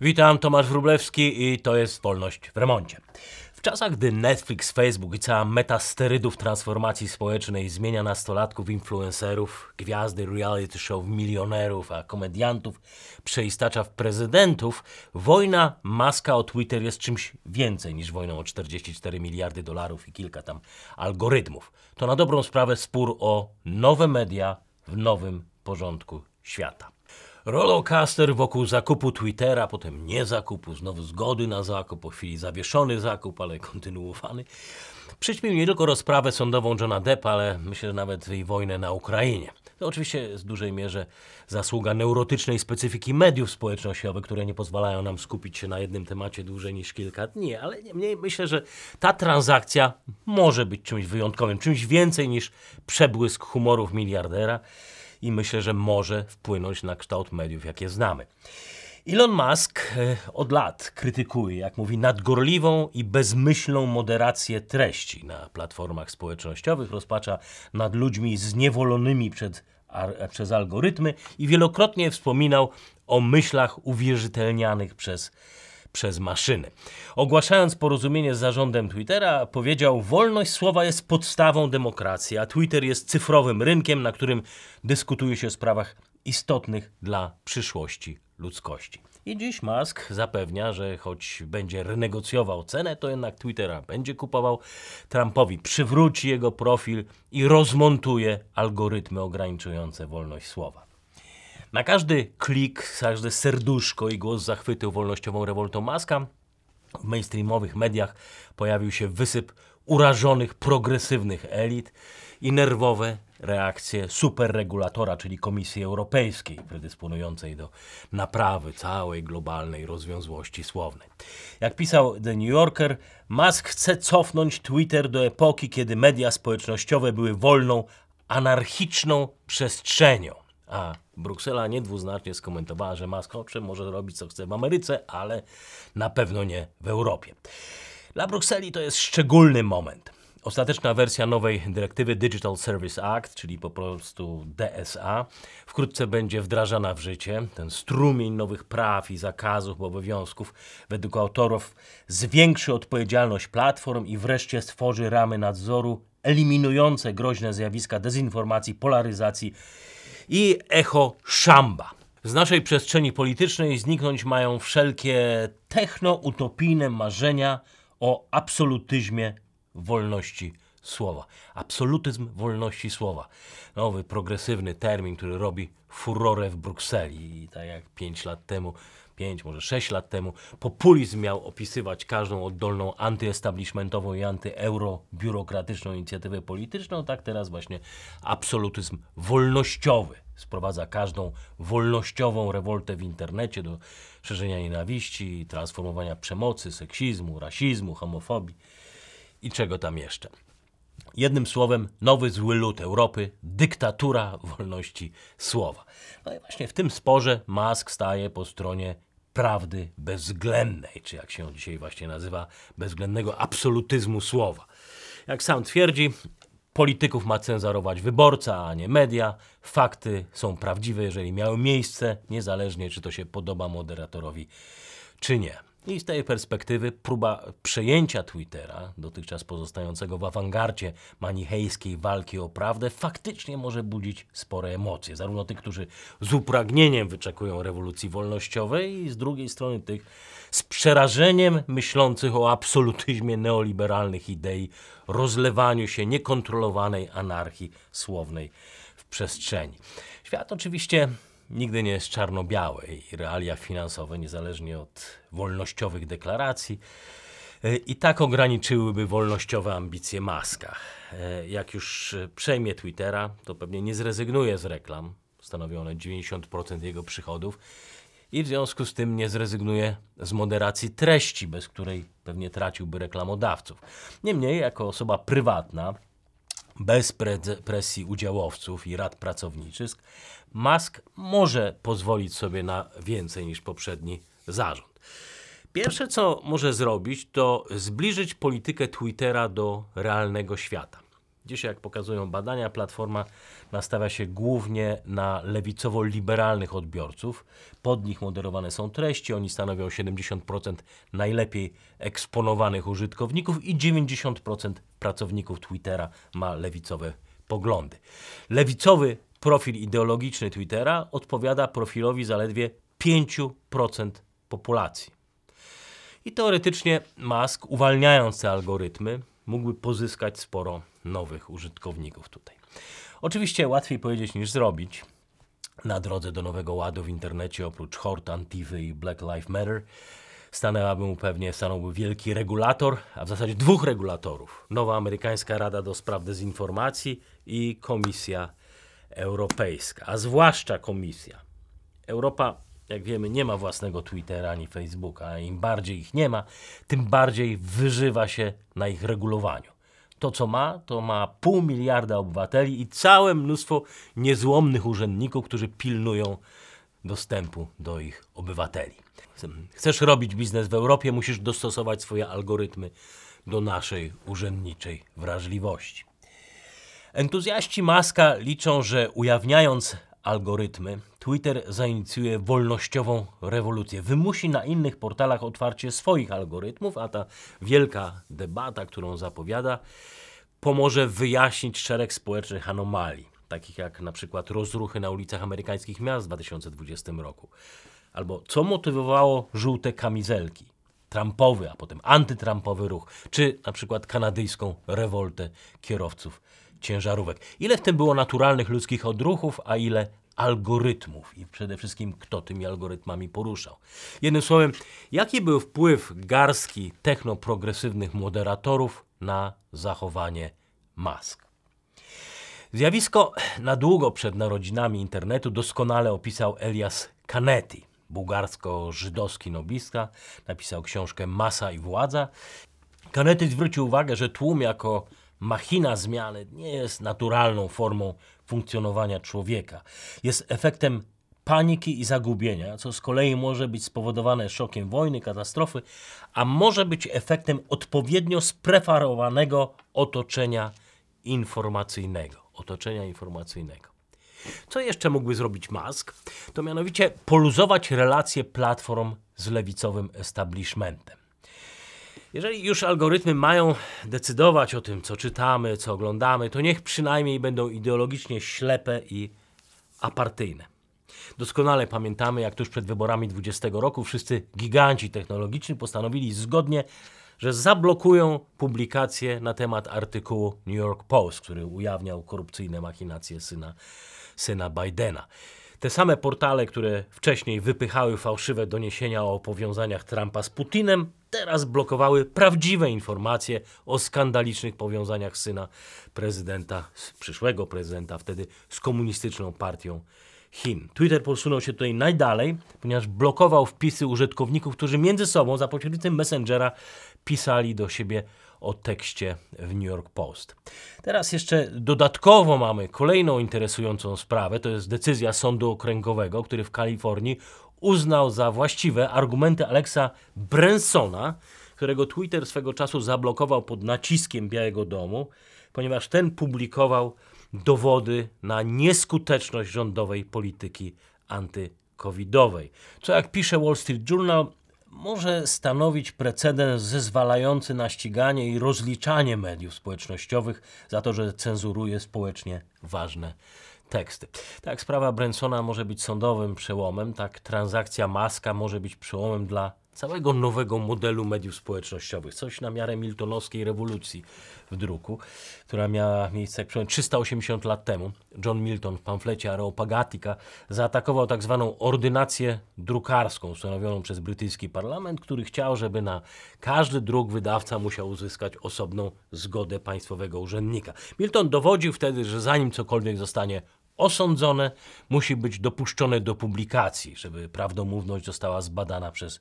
Witam, Tomasz Wróblewski i to jest Wolność w remoncie. W czasach, gdy Netflix, Facebook i cała meta sterydów transformacji społecznej zmienia nastolatków influencerów, gwiazdy reality show milionerów, a komediantów przeistacza w prezydentów, wojna maska o Twitter jest czymś więcej niż wojną o 44 miliardy dolarów i kilka tam algorytmów. To na dobrą sprawę spór o nowe media w nowym porządku świata. Rollercoaster wokół zakupu Twittera, potem nie zakupu, znowu zgody na zakup, po chwili zawieszony zakup, ale kontynuowany. Przyćmił nie tylko rozprawę sądową Johna Deppa, ale myślę, że nawet i wojnę na Ukrainie. To oczywiście w dużej mierze zasługa neurotycznej specyfiki mediów społecznościowych, które nie pozwalają nam skupić się na jednym temacie dłużej niż kilka dni, ale niemniej myślę, że ta transakcja może być czymś wyjątkowym, czymś więcej niż przebłysk humorów miliardera i myślę, że może wpłynąć na kształt mediów, jakie znamy. Elon Musk e, od lat krytykuje, jak mówi, nadgorliwą i bezmyślną moderację treści na platformach społecznościowych, rozpacza nad ludźmi zniewolonymi przed, ar, przez algorytmy i wielokrotnie wspominał o myślach uwierzytelnianych przez przez maszyny. Ogłaszając porozumienie z zarządem Twittera, powiedział: Wolność słowa jest podstawą demokracji, a Twitter jest cyfrowym rynkiem, na którym dyskutuje się o sprawach istotnych dla przyszłości ludzkości. I dziś Musk zapewnia, że choć będzie renegocjował cenę, to jednak Twittera będzie kupował. Trumpowi przywróci jego profil i rozmontuje algorytmy ograniczające wolność słowa. Na każdy klik, każde serduszko i głos zachwytu wolnościową rewoltą Maska w mainstreamowych mediach pojawił się wysyp urażonych, progresywnych elit i nerwowe reakcje superregulatora, czyli Komisji Europejskiej, predysponującej do naprawy całej globalnej rozwiązłości słownej. Jak pisał The New Yorker, Musk chce cofnąć Twitter do epoki, kiedy media społecznościowe były wolną, anarchiczną przestrzenią. A Bruksela niedwuznacznie skomentowała, że Musk owszem może robić co chce w Ameryce, ale na pewno nie w Europie. Dla Brukseli to jest szczególny moment. Ostateczna wersja nowej dyrektywy Digital Service Act, czyli po prostu DSA, wkrótce będzie wdrażana w życie. Ten strumień nowych praw i zakazów, obowiązków według autorów zwiększy odpowiedzialność platform i wreszcie stworzy ramy nadzoru eliminujące groźne zjawiska dezinformacji, polaryzacji i echo szamba. Z naszej przestrzeni politycznej zniknąć mają wszelkie techno-utopijne marzenia o absolutyzmie wolności słowa. Absolutyzm wolności słowa. Nowy, progresywny termin, który robi furorę w Brukseli. I tak jak 5 lat temu, 5, może 6 lat temu, populizm miał opisywać każdą oddolną antyestablishmentową i antyeuro-biurokratyczną inicjatywę polityczną, tak teraz właśnie absolutyzm wolnościowy sprowadza każdą wolnościową rewoltę w internecie do szerzenia nienawiści, transformowania przemocy, seksizmu, rasizmu, homofobii i czego tam jeszcze. Jednym słowem, nowy zły lud Europy, dyktatura wolności słowa. No i właśnie w tym sporze Musk staje po stronie prawdy bezwzględnej, czy jak się on dzisiaj właśnie nazywa, bezwzględnego absolutyzmu słowa. Jak sam twierdzi, polityków ma cenzurować wyborca, a nie media. Fakty są prawdziwe, jeżeli miały miejsce, niezależnie czy to się podoba moderatorowi, czy nie. I z tej perspektywy próba przejęcia Twittera, dotychczas pozostającego w awangardzie manichejskiej walki o prawdę, faktycznie może budzić spore emocje. Zarówno tych, którzy z upragnieniem wyczekują rewolucji wolnościowej, i z drugiej strony tych z przerażeniem myślących o absolutyzmie neoliberalnych idei, rozlewaniu się niekontrolowanej anarchii słownej w przestrzeni. Świat oczywiście nigdy nie jest czarno-białe i realia finansowe, niezależnie od wolnościowych deklaracji, e, i tak ograniczyłyby wolnościowe ambicje Maska. E, jak już przejmie Twittera, to pewnie nie zrezygnuje z reklam, stanowią one 90% jego przychodów, i w związku z tym nie zrezygnuje z moderacji treści, bez której pewnie traciłby reklamodawców. Niemniej, jako osoba prywatna, bez presji udziałowców i rad pracowniczych, Musk może pozwolić sobie na więcej niż poprzedni zarząd. Pierwsze, co może zrobić, to zbliżyć politykę Twittera do realnego świata. Dzisiaj, jak pokazują badania, Platforma nastawia się głównie na lewicowo-liberalnych odbiorców. Pod nich moderowane są treści, oni stanowią 70% najlepiej eksponowanych użytkowników i 90% pracowników Twittera ma lewicowe poglądy. Lewicowy profil ideologiczny Twittera odpowiada profilowi zaledwie 5% populacji. I teoretycznie Musk, uwalniając te algorytmy, mógłby pozyskać sporo nowych użytkowników tutaj. Oczywiście łatwiej powiedzieć niż zrobić. Na drodze do nowego ładu w internecie, oprócz Hort, Antify i Black Lives Matter, stanęłaby mu pewnie, stanąłby wielki regulator, a w zasadzie dwóch regulatorów. Nowa amerykańska Rada do Spraw Dezinformacji i Komisja Europejska, a zwłaszcza Komisja. Europa, jak wiemy, nie ma własnego Twittera ani Facebooka, a im bardziej ich nie ma, tym bardziej wyżywa się na ich regulowaniu. To, co ma, to ma pół miliarda obywateli i całe mnóstwo niezłomnych urzędników, którzy pilnują dostępu do ich obywateli. Chcesz robić biznes w Europie, musisz dostosować swoje algorytmy do naszej urzędniczej wrażliwości. Entuzjaści Maska liczą, że ujawniając algorytmy, Twitter zainicjuje wolnościową rewolucję. Wymusi na innych portalach otwarcie swoich algorytmów, a ta wielka debata, którą zapowiada, pomoże wyjaśnić szereg społecznych anomalii, takich jak na przykład rozruchy na ulicach amerykańskich miast w 2020 roku. Albo co motywowało żółte kamizelki, Trumpowy, a potem antytrumpowy ruch, czy na przykład kanadyjską rewoltę kierowców ciężarówek. Ile w tym było naturalnych ludzkich odruchów, a ile algorytmów i przede wszystkim kto tymi algorytmami poruszał. Jednym słowem, jaki był wpływ garstki technoprogresywnych moderatorów na zachowanie mask? Zjawisko na długo przed narodzinami internetu doskonale opisał Elias Canetti, bułgarsko-żydowski noblista, napisał książkę Masa i władza. Canetti zwrócił uwagę, że tłum jako machina zmiany nie jest naturalną formą funkcjonowania człowieka. Jest efektem paniki i zagubienia, co z kolei może być spowodowane szokiem wojny, katastrofy, a może być efektem odpowiednio spreparowanego otoczenia informacyjnego. Otoczenia informacyjnego. Co jeszcze mógłby zrobić Musk? To mianowicie poluzować relacje platform z lewicowym establishmentem. Jeżeli już algorytmy mają decydować o tym, co czytamy, co oglądamy, to niech przynajmniej będą ideologicznie ślepe i apartyjne. Doskonale pamiętamy, jak tuż przed wyborami 20 roku wszyscy giganci technologiczni postanowili zgodnie, że zablokują publikację na temat artykułu New York Post, który ujawniał korupcyjne machinacje syna, syna Bidena. Te same portale, które wcześniej wypychały fałszywe doniesienia o powiązaniach Trumpa z Putinem, teraz blokowały prawdziwe informacje o skandalicznych powiązaniach syna prezydenta, przyszłego prezydenta wtedy z komunistyczną partią Chin. Twitter posunął się tutaj najdalej, ponieważ blokował wpisy użytkowników, którzy między sobą za pośrednictwem Messengera pisali do siebie o tekście w New York Post. Teraz jeszcze dodatkowo mamy kolejną interesującą sprawę. To jest decyzja Sądu Okręgowego, który w Kalifornii uznał za właściwe argumenty Alexa Bransona, którego Twitter swego czasu zablokował pod naciskiem Białego Domu, ponieważ ten publikował dowody na nieskuteczność rządowej polityki antykowidowej. Co jak pisze Wall Street Journal, może stanowić precedens zezwalający na ściganie i rozliczanie mediów społecznościowych za to, że cenzuruje społecznie ważne teksty. Tak, sprawa Bransona może być sądowym przełomem, tak transakcja Maska może być przełomem dla całego nowego modelu mediów społecznościowych. Coś na miarę miltonowskiej rewolucji w druku, która miała miejsce jak 380 lat temu. John Milton w pamflecie Areopagitica zaatakował tak zwaną ordynację drukarską ustanowioną przez brytyjski parlament, który chciał, żeby na każdy druk wydawca musiał uzyskać osobną zgodę państwowego urzędnika. Milton dowodził wtedy, że zanim cokolwiek zostanie osądzone, musi być dopuszczone do publikacji, żeby prawdomówność została zbadana przez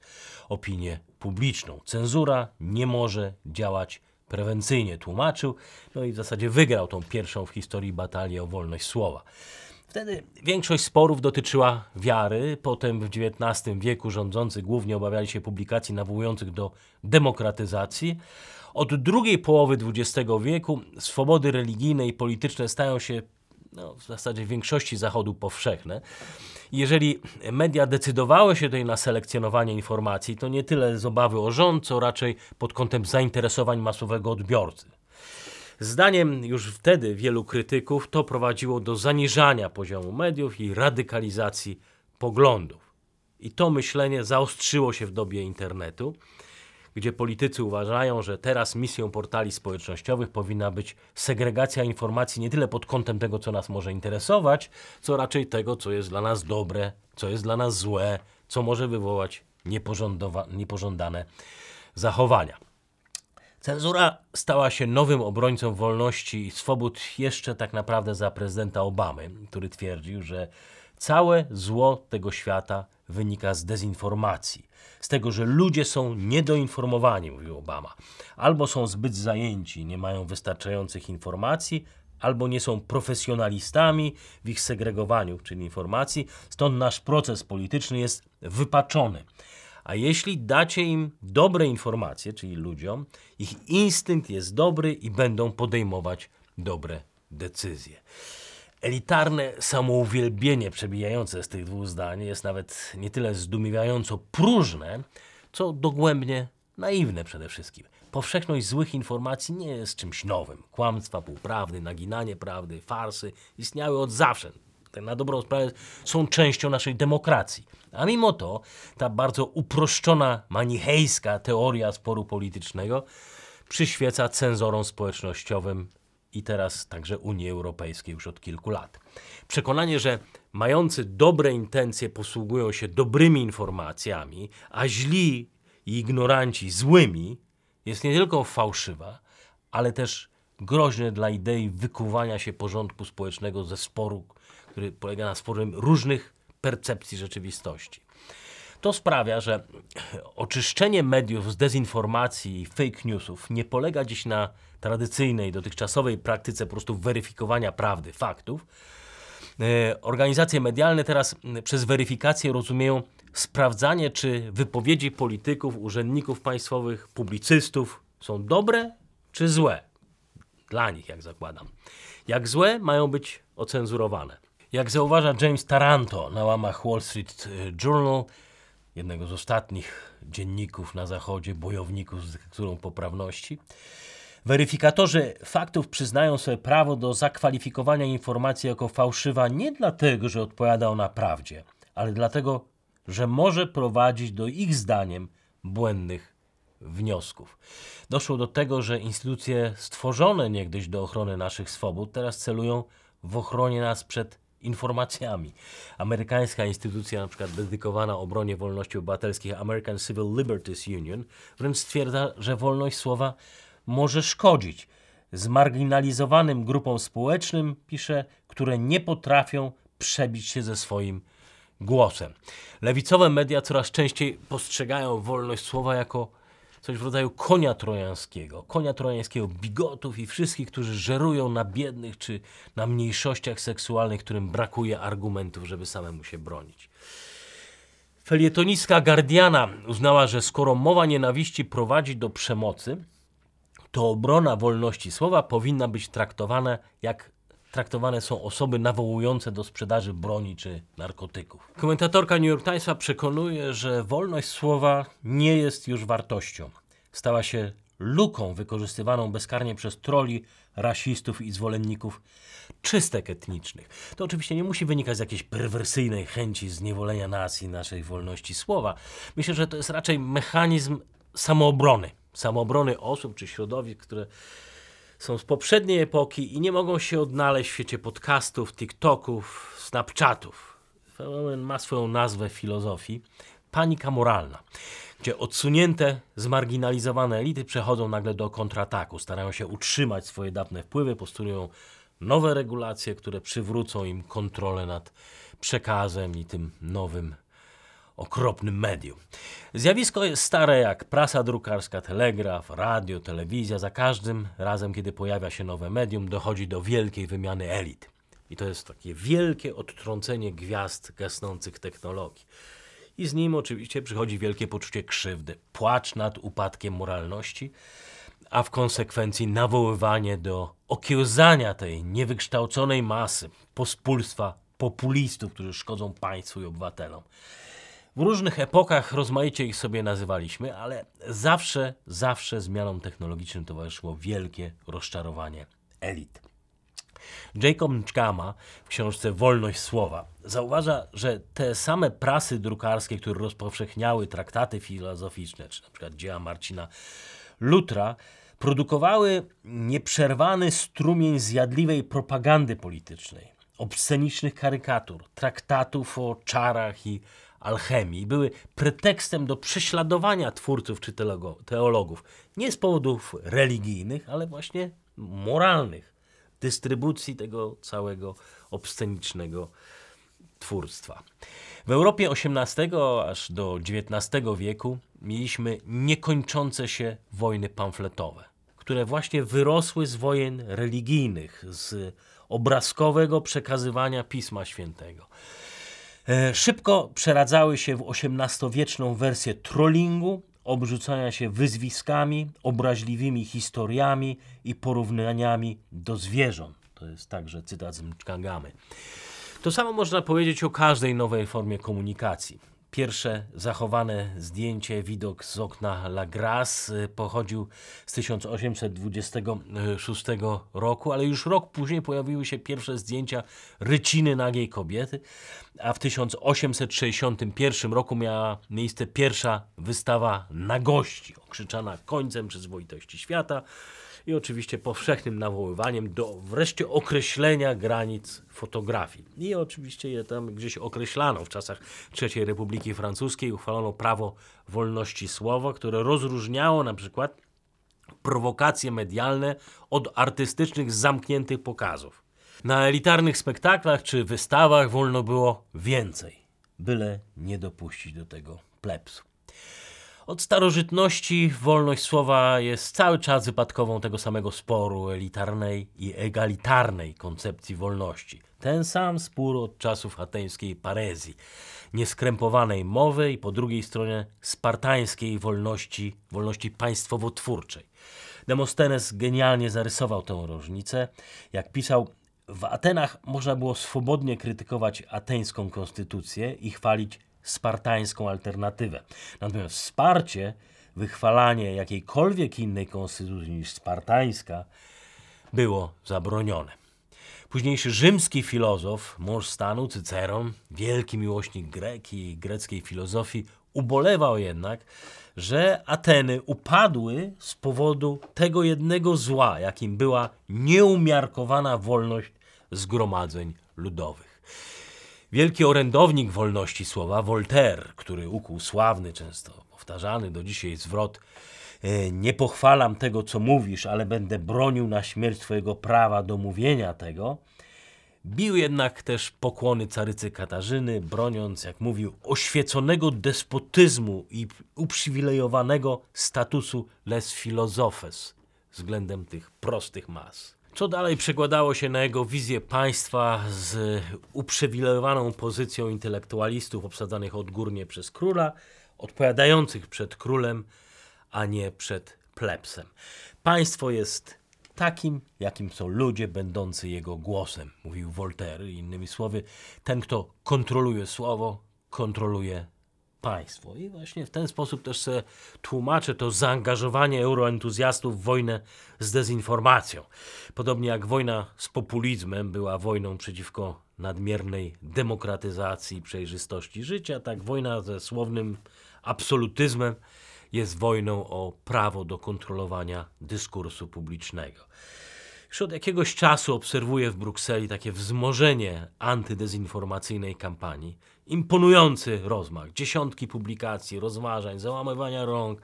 opinię publiczną. Cenzura nie może działać prewencyjnie, tłumaczył, no i w zasadzie wygrał tą pierwszą w historii batalię o wolność słowa. Wtedy większość sporów dotyczyła wiary, potem w XIX wieku rządzący głównie obawiali się publikacji nawołujących do demokratyzacji. Od drugiej połowy XX wieku swobody religijne i polityczne stają się no, w zasadzie w większości Zachodu powszechne. Jeżeli media decydowały się tutaj na selekcjonowanie informacji, to nie tyle z obawy o rząd, co raczej pod kątem zainteresowań masowego odbiorcy. Zdaniem już wtedy wielu krytyków to prowadziło do zaniżania poziomu mediów i radykalizacji poglądów. I to myślenie zaostrzyło się w dobie internetu, gdzie politycy uważają, że teraz misją portali społecznościowych powinna być segregacja informacji nie tyle pod kątem tego, co nas może interesować, co raczej tego, co jest dla nas dobre, co jest dla nas złe, co może wywołać niepożądane zachowania. Cenzura stała się nowym obrońcą wolności i swobód jeszcze tak naprawdę za prezydenta Obamy, który twierdził, że całe zło tego świata wynika z dezinformacji, z tego, że ludzie są niedoinformowani, mówił Obama. Albo są zbyt zajęci, nie mają wystarczających informacji, albo nie są profesjonalistami w ich segregowaniu, czyli informacji, stąd nasz proces polityczny jest wypaczony. A jeśli dacie im dobre informacje, czyli ludziom, ich instynkt jest dobry i będą podejmować dobre decyzje. Elitarne samouwielbienie przebijające z tych dwóch zdań jest nawet nie tyle zdumiewająco próżne, co dogłębnie naiwne przede wszystkim. Powszechność złych informacji nie jest czymś nowym. Kłamstwa, półprawdy, naginanie prawdy, farsy istniały od zawsze. Te na dobrą sprawę są częścią naszej demokracji. A mimo to ta bardzo uproszczona, manichejska teoria sporu politycznego przyświeca cenzorom społecznościowym i teraz także Unii Europejskiej już od kilku lat. Przekonanie, że mający dobre intencje posługują się dobrymi informacjami, a źli i ignoranci złymi, jest nie tylko fałszywa, ale też groźne dla idei wykuwania się porządku społecznego ze sporu, który polega na sporze różnych percepcji rzeczywistości. To sprawia, że oczyszczenie mediów z dezinformacji i fake newsów nie polega dziś na tradycyjnej, dotychczasowej praktyce po prostu weryfikowania prawdy, faktów. E, organizacje medialne teraz przez weryfikację rozumieją sprawdzanie, czy wypowiedzi polityków, urzędników państwowych, publicystów są dobre czy złe. Dla nich, jak zakładam. Jak złe, mają być ocenzurowane. Jak zauważa James Taranto na łamach Wall Street Journal, jednego z ostatnich dzienników na Zachodzie, bojowników z którą poprawności, weryfikatorzy faktów przyznają sobie prawo do zakwalifikowania informacji jako fałszywa nie dlatego, że odpowiada ona prawdzie, ale dlatego, że może prowadzić do ich zdaniem błędnych wniosków. Doszło do tego, że instytucje stworzone niegdyś do ochrony naszych swobód teraz celują w ochronie nas przed informacjami. Amerykańska instytucja, na przykład dedykowana obronie wolności obywatelskich, American Civil Liberties Union, wręcz stwierdza, że wolność słowa może szkodzić zmarginalizowanym grupom społecznym, pisze, które nie potrafią przebić się ze swoim głosem. Lewicowe media coraz częściej postrzegają wolność słowa jako coś w rodzaju konia trojańskiego. Konia trojańskiego bigotów i wszystkich, którzy żerują na biednych czy na mniejszościach seksualnych, którym brakuje argumentów, żeby samemu się bronić. Felietonistka Guardiana uznała, że skoro mowa nienawiści prowadzi do przemocy, to obrona wolności słowa powinna być traktowana jak traktowane są osoby nawołujące do sprzedaży broni czy narkotyków. Komentatorka New York Timesa przekonuje, że wolność słowa nie jest już wartością. Stała się luką wykorzystywaną bezkarnie przez troli, rasistów i zwolenników czystek etnicznych. To oczywiście nie musi wynikać z jakiejś perwersyjnej chęci zniewolenia nacji, naszej wolności słowa. Myślę, że to jest raczej mechanizm samoobrony. Samoobrony osób czy środowisk, które są z poprzedniej epoki i nie mogą się odnaleźć w świecie podcastów, TikToków, Snapchatów. Fenomen ma swoją nazwę filozofii panika moralna, gdzie odsunięte, zmarginalizowane elity przechodzą nagle do kontrataku, starają się utrzymać swoje dawne wpływy, postulują nowe regulacje, które przywrócą im kontrolę nad przekazem i tym nowym okropnym medium. Zjawisko jest stare jak prasa drukarska, telegraf, radio, telewizja. Za każdym razem, kiedy pojawia się nowe medium, dochodzi do wielkiej wymiany elit. I to jest takie wielkie odtrącenie gwiazd gasnących technologii. I z nim oczywiście przychodzi wielkie poczucie krzywdy, płacz nad upadkiem moralności, a w konsekwencji nawoływanie do okiełzania tej niewykształconej masy pospólstwa populistów, którzy szkodzą państwu i obywatelom. W różnych epokach rozmaicie ich sobie nazywaliśmy, ale zawsze, zawsze zmianom technologicznym towarzyszyło wielkie rozczarowanie elit. Jacob Nczkama w książce Wolność Słowa zauważa, że te same prasy drukarskie, które rozpowszechniały traktaty filozoficzne, czy na przykład dzieła Marcina Lutra, produkowały nieprzerwany strumień zjadliwej propagandy politycznej, obscenicznych karykatur, traktatów o czarach i alchemii. Były pretekstem do prześladowania twórców czy teologów. Nie z powodów religijnych, ale właśnie moralnych. Dystrybucji tego całego obscenicznego twórstwa. W Europie XVIII aż do XIX wieku mieliśmy niekończące się wojny pamfletowe, które właśnie wyrosły z wojen religijnych, z obrazkowego przekazywania Pisma Świętego. E, szybko przeradzały się w XVIII-wieczną wersję trollingu, obrzucania się wyzwiskami, obraźliwymi historiami i porównaniami do zwierząt. To jest także cytat z Mczkangamy. To samo można powiedzieć o każdej nowej formie komunikacji. Pierwsze zachowane zdjęcie, widok z okna La Grasse y, pochodził z 1826 roku, ale już rok później pojawiły się pierwsze zdjęcia ryciny nagiej kobiety, a w 1861 roku miała miejsce pierwsza wystawa nagości, okrzyczana końcem przyzwoitości świata i oczywiście powszechnym nawoływaniem do wreszcie określenia granic fotografii. I oczywiście je tam gdzieś określano. W czasach III Republiki Francuskiej uchwalono prawo wolności słowa, które rozróżniało na przykład prowokacje medialne od artystycznych zamkniętych pokazów. Na elitarnych spektaklach czy wystawach wolno było więcej, byle nie dopuścić do tego plebsu. Od starożytności wolność słowa jest cały czas wypadkową tego samego sporu elitarnej i egalitarnej koncepcji wolności. Ten sam spór od czasów ateńskiej parezji, nieskrępowanej mowy i po drugiej stronie spartańskiej wolności, wolności państwowo-twórczej. Demostenes genialnie zarysował tę różnicę. Jak pisał, w Atenach można było swobodnie krytykować ateńską konstytucję i chwalić spartańską alternatywę. Natomiast wsparcie, wychwalanie jakiejkolwiek innej konstytucji niż spartańska było zabronione. Późniejszy rzymski filozof, mąż stanu Cyceron, wielki miłośnik greki i greckiej filozofii, ubolewał jednak, że Ateny upadły z powodu tego jednego zła, jakim była nieumiarkowana wolność zgromadzeń ludowych. Wielki orędownik wolności słowa, Voltaire, który ukuł sławny, często powtarzany do dzisiaj zwrot e, nie pochwalam tego, co mówisz, ale będę bronił na śmierć twojego prawa do mówienia tego, bił jednak też pokłony carycy Katarzyny, broniąc, jak mówił, oświeconego despotyzmu i uprzywilejowanego statusu les philosophes względem tych prostych mas co dalej przekładało się na jego wizję państwa z uprzywilejowaną pozycją intelektualistów obsadzanych odgórnie przez króla, odpowiadających przed królem, a nie przed plebsem. Państwo jest takim, jakim są ludzie będący jego głosem, mówił Voltaire. Innymi słowy, ten, kto kontroluje słowo, kontroluje państwo. I właśnie w ten sposób też sobie tłumaczę to zaangażowanie euroentuzjastów w wojnę z dezinformacją. Podobnie jak wojna z populizmem była wojną przeciwko nadmiernej demokratyzacji i przejrzystości życia, tak wojna ze słownym absolutyzmem jest wojną o prawo do kontrolowania dyskursu publicznego. Już od jakiegoś czasu obserwuję w Brukseli takie wzmożenie antydezinformacyjnej kampanii. Imponujący rozmach, dziesiątki publikacji, rozważań, załamywania rąk.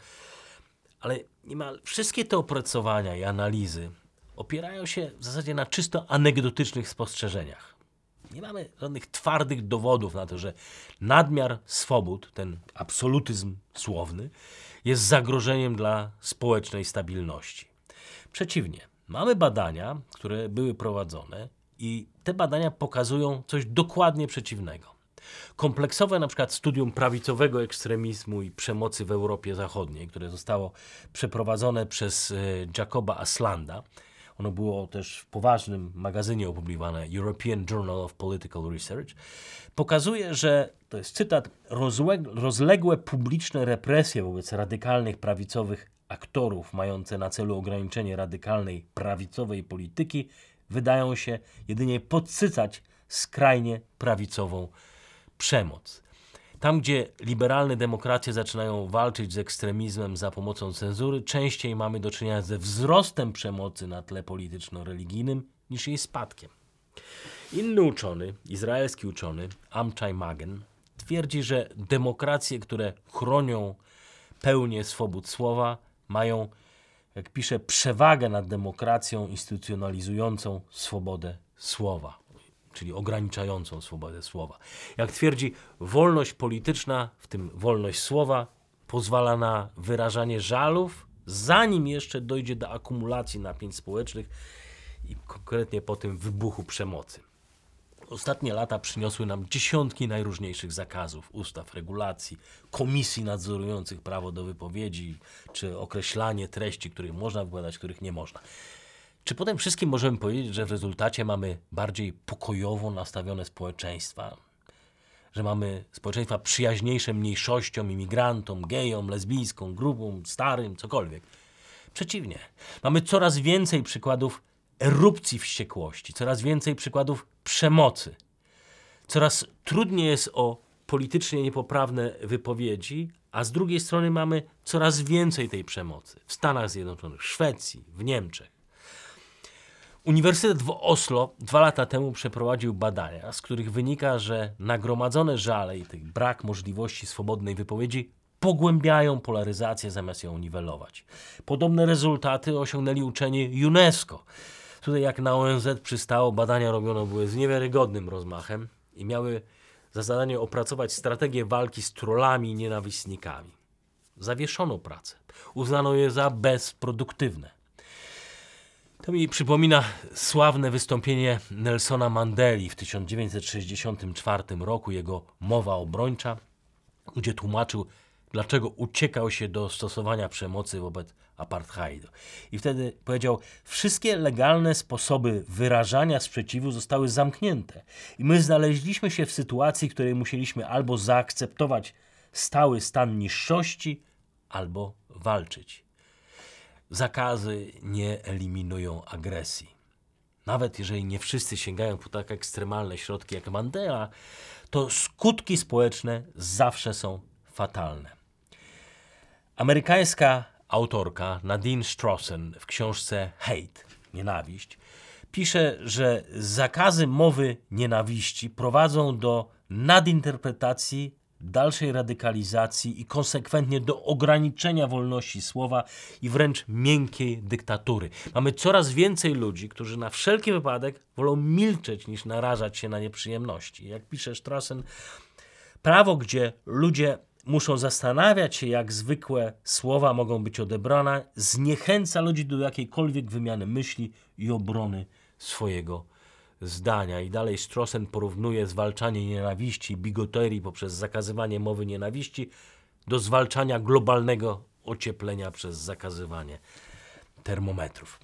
Ale niemal wszystkie te opracowania i analizy opierają się w zasadzie na czysto anegdotycznych spostrzeżeniach. Nie mamy żadnych twardych dowodów na to, że nadmiar swobód, ten absolutyzm słowny, jest zagrożeniem dla społecznej stabilności. Przeciwnie, Mamy badania, które były prowadzone I te badania pokazują coś dokładnie przeciwnego. Kompleksowe na przykład studium prawicowego ekstremizmu i przemocy w Europie Zachodniej, które zostało przeprowadzone przez e, Jacoba Aslanda, ono było też w poważnym magazynie opublikowane, European Journal of Political Research, pokazuje, że, to jest cytat, rozległe publiczne represje wobec radykalnych prawicowych aktorów mające na celu ograniczenie radykalnej prawicowej polityki wydają się jedynie podsycać skrajnie prawicową przemoc. Tam, gdzie liberalne demokracje zaczynają walczyć z ekstremizmem za pomocą cenzury, częściej mamy do czynienia ze wzrostem przemocy na tle polityczno-religijnym niż jej spadkiem. Inny uczony, izraelski uczony, Amchai Magen, twierdzi, że demokracje, które chronią pełnię swobód słowa, mają, jak pisze, przewagę nad demokracją instytucjonalizującą swobodę słowa czyli ograniczającą swobodę słowa. Jak twierdzi, wolność polityczna, w tym wolność słowa, pozwala na wyrażanie żalów, zanim jeszcze dojdzie do akumulacji napięć społecznych i konkretnie po tym wybuchu przemocy. Ostatnie lata przyniosły nam dziesiątki najróżniejszych zakazów, ustaw, regulacji, komisji nadzorujących prawo do wypowiedzi, czy określanie treści, których można wykładać, których nie można. Czy potem wszystkim możemy powiedzieć, że w rezultacie mamy bardziej pokojowo nastawione społeczeństwa? Że mamy społeczeństwa przyjaźniejsze mniejszościom, imigrantom, gejom, lesbijską, grupom, starym, cokolwiek? Przeciwnie. Mamy coraz więcej przykładów erupcji wściekłości, coraz więcej przykładów przemocy. Coraz trudniej jest o politycznie niepoprawne wypowiedzi, a z drugiej strony mamy coraz więcej tej przemocy w Stanach Zjednoczonych, w Szwecji, w Niemczech. Uniwersytet w Oslo dwa lata temu przeprowadził badania, z których wynika, że nagromadzone żale i tych brak możliwości swobodnej wypowiedzi pogłębiają polaryzację zamiast ją niwelować. Podobne rezultaty osiągnęli uczeni UNESCO. Tutaj jak na ONZ przystało, badania robione były z niewiarygodnym rozmachem i miały za zadanie opracować strategię walki z trollami i nienawistnikami. Zawieszono pracę. Uznano je za bezproduktywne. To mi przypomina sławne wystąpienie Nelsona Mandeli w 1964 roku, jego mowa obrończa, gdzie tłumaczył, dlaczego uciekał się do stosowania przemocy wobec apartheidu. I wtedy powiedział: Wszystkie legalne sposoby wyrażania sprzeciwu zostały zamknięte, i my znaleźliśmy się w sytuacji, w której musieliśmy albo zaakceptować stały stan niższości, albo walczyć. Zakazy nie eliminują agresji. Nawet jeżeli nie wszyscy sięgają po tak ekstremalne środki jak Mandela, to skutki społeczne zawsze są fatalne. Amerykańska autorka Nadine Strossen w książce Hate, nienawiść, pisze, że zakazy mowy nienawiści prowadzą do nadinterpretacji dalszej radykalizacji i konsekwentnie do ograniczenia wolności słowa i wręcz miękkiej dyktatury. Mamy coraz więcej ludzi, którzy na wszelki wypadek wolą milczeć niż narażać się na nieprzyjemności. Jak pisze Strassen, prawo, gdzie ludzie muszą zastanawiać się, jak zwykłe słowa mogą być odebrane, zniechęca ludzi do jakiejkolwiek wymiany myśli i obrony swojego zdania. I dalej Strossen porównuje zwalczanie nienawiści, bigoterii poprzez zakazywanie mowy nienawiści do zwalczania globalnego ocieplenia przez zakazywanie termometrów.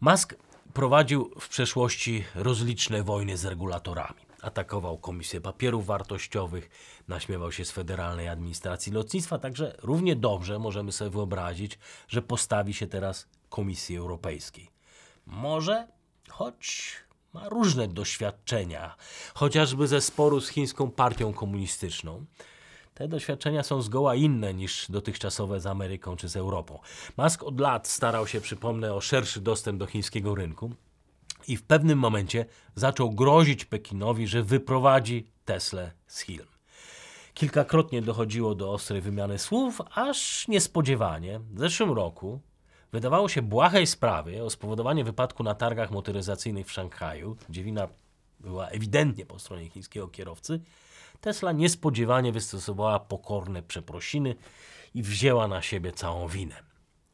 Musk prowadził w przeszłości rozliczne wojny z regulatorami. Atakował Komisję Papierów Wartościowych, naśmiewał się z Federalnej Administracji Lotnictwa, także równie dobrze możemy sobie wyobrazić, że postawi się teraz Komisji Europejskiej. Może, choć ma różne doświadczenia, chociażby ze sporu z chińską partią komunistyczną. Te doświadczenia są zgoła inne niż dotychczasowe z Ameryką czy z Europą. Musk od lat starał się, przypomnę, o szerszy dostęp do chińskiego rynku i w pewnym momencie zaczął grozić Pekinowi, że wyprowadzi Tesla z Chin. Kilkakrotnie dochodziło do ostrej wymiany słów, aż niespodziewanie w zeszłym roku wydawało się błahej sprawie o spowodowanie wypadku na targach motoryzacyjnych w Szanghaju, gdzie wina była ewidentnie po stronie chińskiego kierowcy, Tesla niespodziewanie wystosowała pokorne przeprosiny i wzięła na siebie całą winę.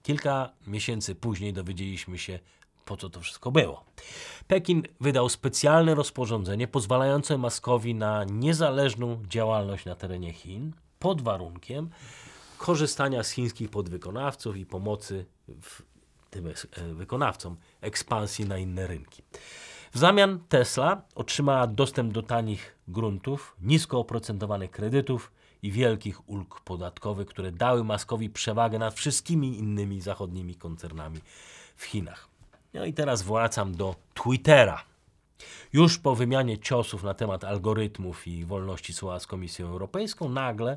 Kilka miesięcy później dowiedzieliśmy się po co to wszystko było. Pekin wydał specjalne rozporządzenie pozwalające Maskowi na niezależną działalność na terenie Chin pod warunkiem korzystania z chińskich podwykonawców i pomocy tym e, wykonawcom ekspansji na inne rynki. W zamian Tesla otrzymała dostęp do tanich gruntów, nisko oprocentowanych kredytów i wielkich ulg podatkowych, które dały Maskowi przewagę nad wszystkimi innymi zachodnimi koncernami w Chinach. No i teraz wracam do Twittera. Już po wymianie ciosów na temat algorytmów i wolności słowa z Komisją Europejską, nagle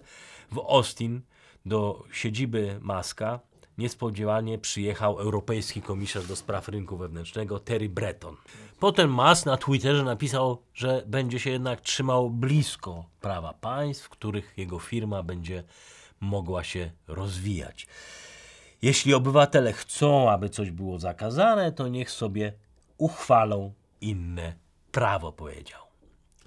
w Austin do siedziby Maska niespodziewanie przyjechał europejski komisarz do spraw rynku wewnętrznego Terry Breton. Potem Musk na Twitterze napisał, że będzie się jednak trzymał blisko prawa państw, w których jego firma będzie mogła się rozwijać. Jeśli obywatele chcą, aby coś było zakazane, to niech sobie uchwalą inne prawo, powiedział.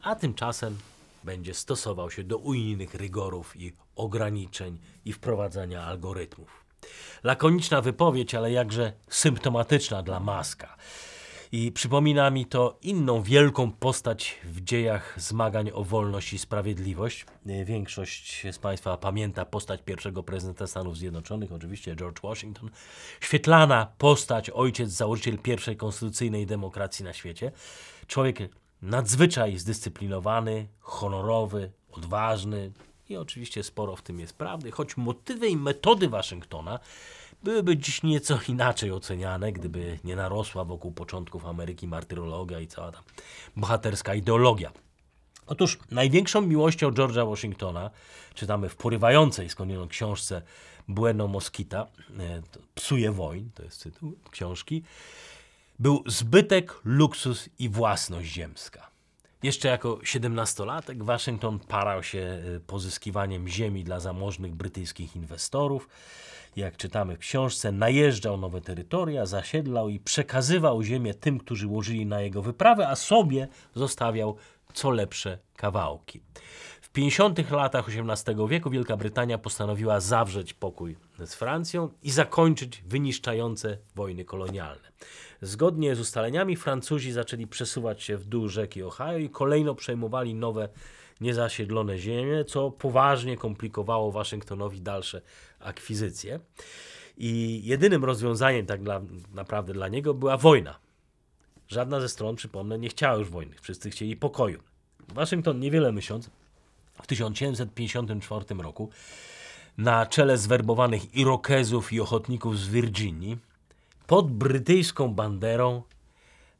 A tymczasem będzie stosował się do unijnych rygorów i ograniczeń i wprowadzania algorytmów. Lakoniczna wypowiedź, ale jakże symptomatyczna dla Maska. I przypomina mi to inną wielką postać w dziejach zmagań o wolność i sprawiedliwość. Większość z Państwa pamięta postać pierwszego prezydenta Stanów Zjednoczonych, oczywiście George Washington. Świetlana postać, ojciec, założyciel pierwszej konstytucyjnej demokracji na świecie. Człowiek nadzwyczaj zdyscyplinowany, honorowy, odważny, i oczywiście sporo w tym jest prawdy, choć motywy i metody Waszyngtona byłyby dziś nieco inaczej oceniane, gdyby nie narosła wokół początków Ameryki martyrologia i cała ta bohaterska ideologia. Otóż największą miłością George'a Washingtona, czytamy w porywającej skądinąd książce Bueno Mosquita, e, Psuje wojn, to jest tytuł książki, był zbytek, luksus i własność ziemska. Jeszcze jako siedemnastolatek Waszyngton parał się y, pozyskiwaniem ziemi dla zamożnych brytyjskich inwestorów. Jak czytamy w książce, najeżdżał nowe terytoria, zasiedlał i przekazywał ziemię tym, którzy łożyli na jego wyprawę, a sobie zostawiał co lepsze kawałki. W 50. latach XVIII wieku Wielka Brytania postanowiła zawrzeć pokój z Francją i zakończyć wyniszczające wojny kolonialne. Zgodnie z ustaleniami Francuzi zaczęli przesuwać się w dół rzeki Ohio i kolejno przejmowali nowe niezasiedlone ziemie, co poważnie komplikowało Waszyngtonowi dalsze akwizycje. I jedynym rozwiązaniem tak dla, naprawdę dla niego była wojna. Żadna ze stron, przypomnę, nie chciała już wojny. Wszyscy chcieli pokoju. Waszyngton, niewiele myśląc, w 1754 roku na czele zwerbowanych Irokezów i ochotników z Virginii pod brytyjską banderą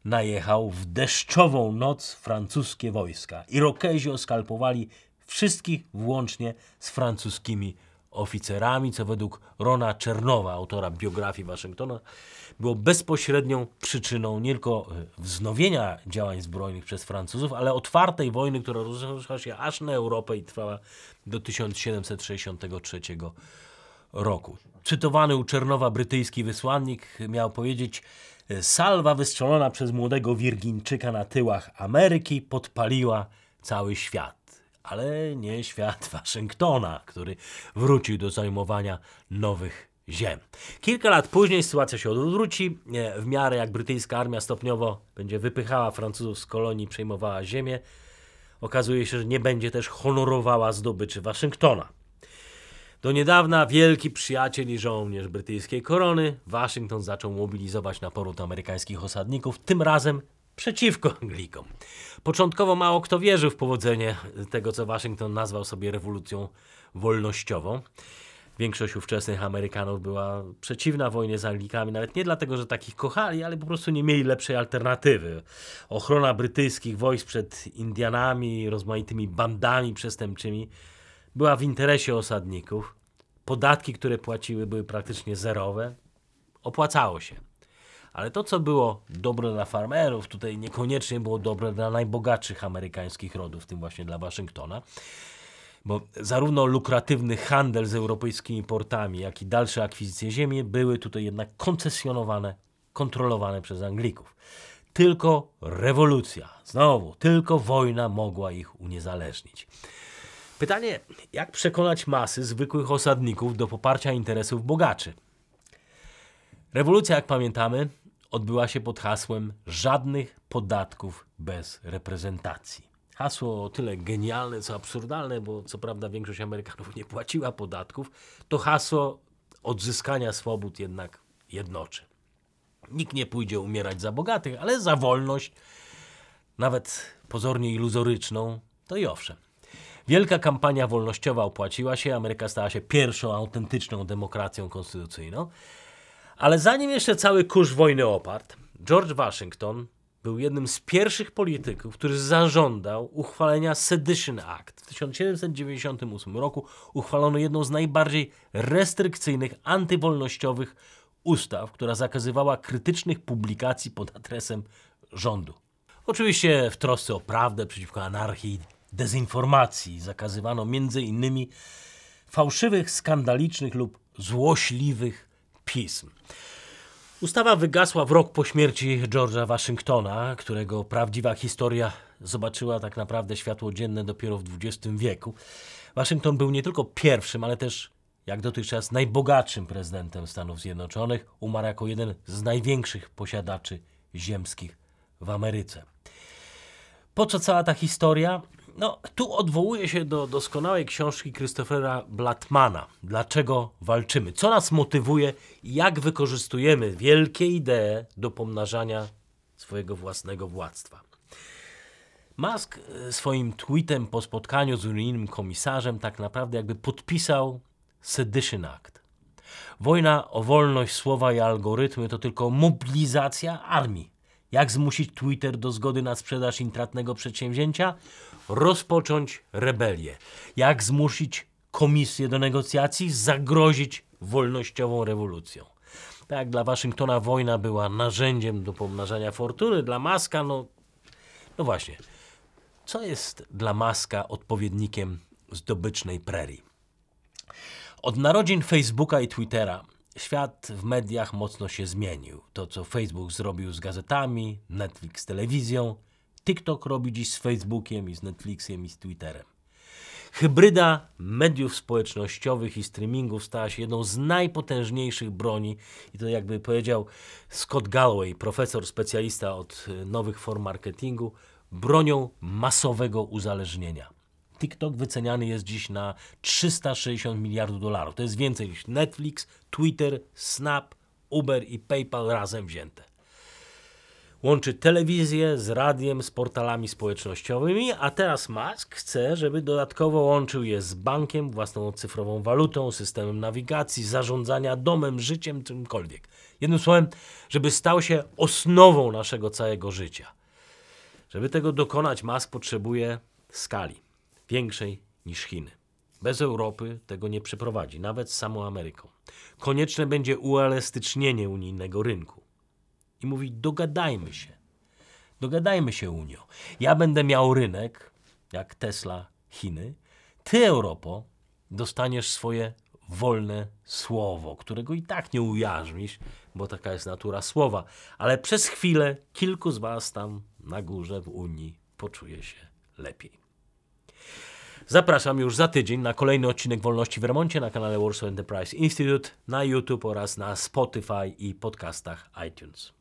najechał w deszczową noc francuskie wojska. Irokezi oskalpowali wszystkich włącznie z francuskimi oficerami, co według Rona Czernowa, autora biografii Waszyngtona, było bezpośrednią przyczyną nie tylko e, wznowienia działań zbrojnych przez Francuzów, ale otwartej wojny, która rozpoczęła się aż na Europę i trwała do 1763 roku. Cytowany u Czernowa brytyjski wysłannik miał powiedzieć salwa wystrzelona przez młodego Wirgińczyka na tyłach Ameryki podpaliła cały świat. Ale nie świat Waszyngtona, który wrócił do zajmowania nowych ziem. Kilka lat później sytuacja się odwróci. W miarę jak brytyjska armia stopniowo będzie wypychała Francuzów z kolonii, przejmowała ziemię, okazuje się, że nie będzie też honorowała zdobyczy Waszyngtona. Do niedawna wielki przyjaciel i żołnierz brytyjskiej korony, Waszyngton zaczął mobilizować na poród amerykańskich osadników, tym razem przeciwko Anglikom. Początkowo mało kto wierzył w powodzenie tego, co Waszyngton nazwał sobie rewolucją wolnościową. Większość ówczesnych Amerykanów była przeciwna wojnie z Anglikami, nawet nie dlatego, że takich kochali, ale po prostu nie mieli lepszej alternatywy. Ochrona brytyjskich wojsk przed Indianami, rozmaitymi bandami przestępczymi była w interesie osadników. Podatki, które płaciły, były praktycznie zerowe. Opłacało się. Ale to, co było dobre dla farmerów, tutaj niekoniecznie było dobre dla najbogatszych amerykańskich rodów, w tym właśnie dla Waszyngtona. Bo zarówno lukratywny handel z europejskimi portami, jak i dalsze akwizycje ziemi były tutaj jednak koncesjonowane, kontrolowane przez Anglików. Tylko rewolucja, znowu, tylko wojna mogła ich uniezależnić. Pytanie, jak przekonać masy zwykłych osadników do poparcia interesów bogaczy? Rewolucja, jak pamiętamy, odbyła się pod hasłem żadnych podatków bez reprezentacji. Hasło o tyle genialne, co absurdalne, bo co prawda większość Amerykanów nie płaciła podatków, to hasło odzyskania swobód jednak jednoczy. Nikt nie pójdzie umierać za bogatych, ale za wolność, nawet pozornie iluzoryczną, to i owszem. Wielka kampania wolnościowa opłaciła się, Ameryka stała się pierwszą autentyczną demokracją konstytucyjną. Ale zanim jeszcze cały kurz wojny oparł, George Washington był jednym z pierwszych polityków, który zażądał uchwalenia Sedition Act. W 1798 roku uchwalono jedną z najbardziej restrykcyjnych, antywolnościowych ustaw, która zakazywała krytycznych publikacji pod adresem rządu. Oczywiście w trosce o prawdę przeciwko anarchii, dezinformacji zakazywano między innymi fałszywych, skandalicznych lub złośliwych pism. Ustawa wygasła w rok po śmierci George'a Waszyngtona, którego prawdziwa historia zobaczyła tak naprawdę światło dzienne dopiero w XX wieku. Waszyngton był nie tylko pierwszym, ale też jak dotychczas najbogatszym prezydentem Stanów Zjednoczonych. Umarł jako jeden z największych posiadaczy ziemskich w Ameryce. Po co cała ta historia? No, tu odwołuję się do doskonałej książki Christophera Blattmana. Dlaczego walczymy? Co nas motywuje jak wykorzystujemy wielkie idee do pomnażania swojego własnego władztwa. Musk e, swoim tweetem po spotkaniu z unijnym komisarzem tak naprawdę jakby podpisał Sedition Act. Wojna o wolność słowa i algorytmy to tylko mobilizacja armii. Jak zmusić Twitter do zgody na sprzedaż intratnego przedsięwzięcia? Rozpocząć rebelię. Jak zmusić komisję do negocjacji? Zagrozić wolnościową rewolucją. Tak dla Waszyngtona wojna była narzędziem do pomnażania fortuny, dla Maska, no, no właśnie, co jest dla Maska odpowiednikiem zdobycznej prerii? Od narodzin Facebooka i Twittera świat w mediach mocno się zmienił. To, co Facebook zrobił z gazetami, Netflix z telewizją, TikTok robi dziś z Facebookiem i z Netflixem i z Twitterem. Hybryda mediów społecznościowych i streamingów stała się jedną z najpotężniejszych broni i to jakby powiedział Scott Galloway, profesor specjalista od nowych form marketingu, bronią masowego uzależnienia. TikTok wyceniany jest dziś na 360 miliardów dolarów. To jest więcej niż Netflix, Twitter, Snap, Uber i PayPal razem wzięte. Łączy telewizję z radiem, z portalami społecznościowymi, a teraz Musk chce, żeby dodatkowo łączył je z bankiem, własną cyfrową walutą, systemem nawigacji, zarządzania domem, życiem, czymkolwiek. Jednym słowem, żeby stał się osnową naszego całego życia. Żeby tego dokonać, Musk potrzebuje skali większej niż Chiny. Bez Europy tego nie przeprowadzi, nawet z samą Ameryką. Konieczne będzie uelastycznienie unijnego rynku. I mówi: dogadajmy się. Dogadajmy się, Unio. Ja będę miał rynek, jak Tesla Chiny. Ty, Europo, dostaniesz swoje wolne słowo, którego i tak nie ujarzmisz, bo taka jest natura słowa. Ale przez chwilę kilku z Was tam na górze w Unii poczuje się lepiej. Zapraszam już za tydzień na kolejny odcinek Wolności w Remoncie na kanale Warsaw Enterprise Institute, na YouTube oraz na Spotify i podcastach iTunes.